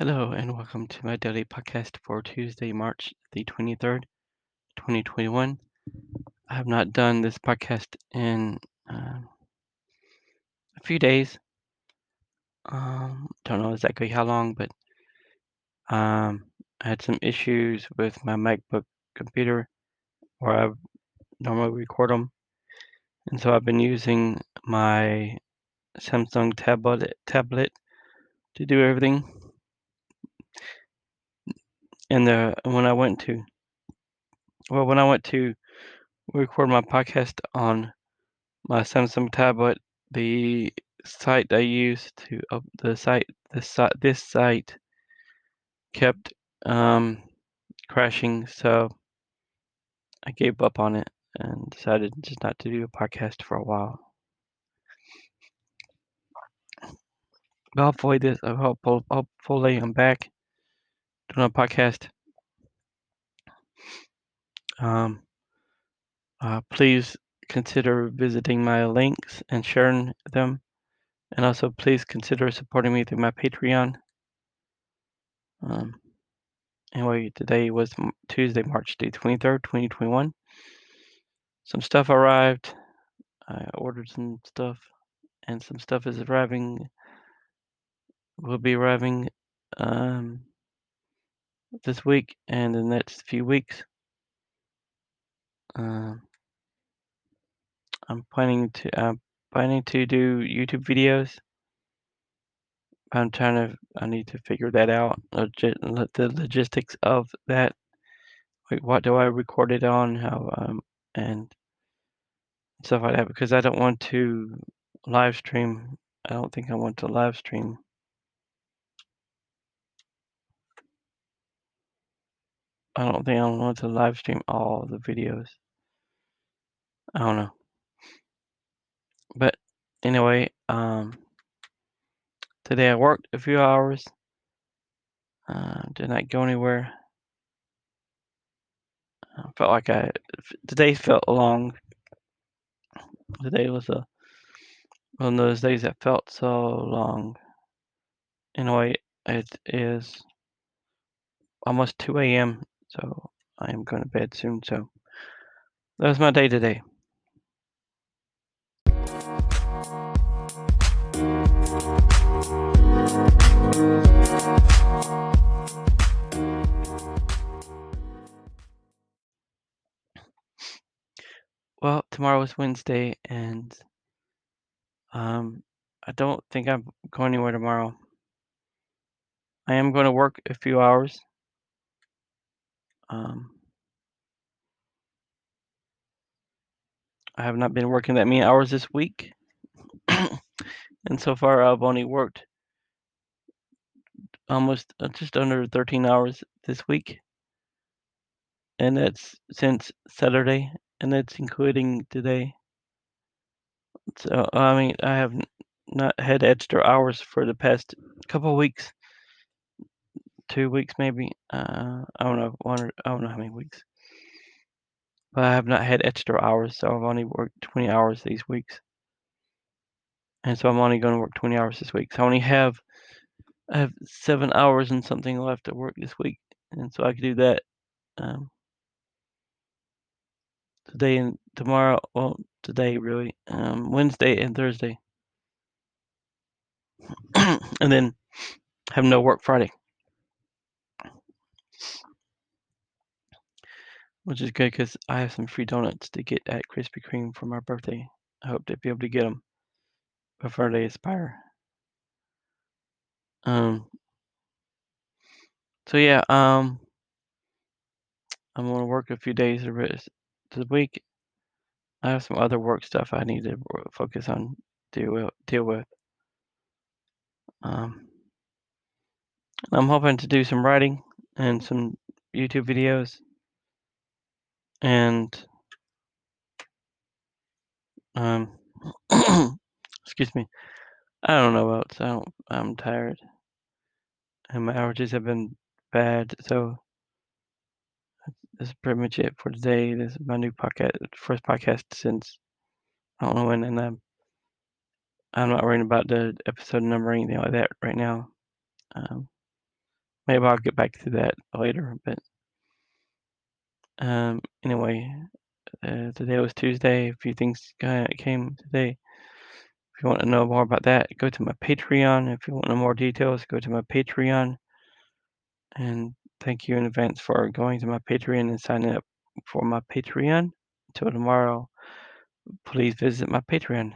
Hello and welcome to my daily podcast for Tuesday, March the 23rd, 2021. I have not done this podcast in uh, a few days. Um, don't know exactly how long, but um, I had some issues with my MacBook computer where I normally record them. And so I've been using my Samsung tablet tablet to do everything. And the when I went to well when I went to record my podcast on my Samsung tablet, the site I used to up the site this site this site kept um, crashing, so I gave up on it and decided just not to do a podcast for a while. But hopefully this I hope hopefully I'm back doing a podcast. Um, uh, please consider visiting my links and sharing them. And also, please consider supporting me through my Patreon. Um, anyway, today was Tuesday, March the 23rd, 2021. Some stuff arrived. I ordered some stuff, and some stuff is arriving. Will be arriving um, this week and the next few weeks. Um, I'm planning to I'm planning to do YouTube videos. I'm trying to I need to figure that out. Legit, the logistics of that. Like what do I record it on? How um and stuff like that because I don't want to live stream. I don't think I want to live stream. I don't think I want to live stream all the videos. I don't know. But anyway, um, today I worked a few hours. Uh, did not go anywhere. I felt like I today felt long. Today was a one of those days that felt so long. Anyway, it is almost 2 a.m. So I am going to bed soon. So that was my day today. Well, tomorrow is Wednesday, and um, I don't think I'm going anywhere tomorrow. I am going to work a few hours. Um, I have not been working that many hours this week. and so far I've only worked almost uh, just under 13 hours this week. And that's since Saturday, and that's including today. So, I mean, I have not had extra hours for the past couple weeks, two weeks maybe. Uh, I don't know, one I don't know how many weeks. But I have not had extra hours, so I've only worked 20 hours these weeks. And so I'm only going to work 20 hours this week. So I only have I have seven hours and something left to work this week, and so I could do that um, today and tomorrow. Well, today really, um, Wednesday and Thursday, and then have no work Friday, which is good because I have some free donuts to get at Krispy Kreme for my birthday. I hope to be able to get them before they expire. Um. So yeah, um, I'm gonna work a few days the rest of the week. I have some other work stuff I need to focus on deal with, deal with. Um, I'm hoping to do some writing and some YouTube videos, and um, excuse me. I don't know else. I don't. I'm tired, and my allergies have been bad. So this is pretty much it for today. This is my new podcast, first podcast since I don't know when, and I'm I'm not worrying about the episode number or anything like that right now. Um, maybe I'll get back to that later, but um, anyway, uh, today was Tuesday. A few things came today. If you want to know more about that, go to my Patreon. If you want to know more details, go to my Patreon. And thank you in advance for going to my Patreon and signing up for my Patreon. Until tomorrow, please visit my Patreon.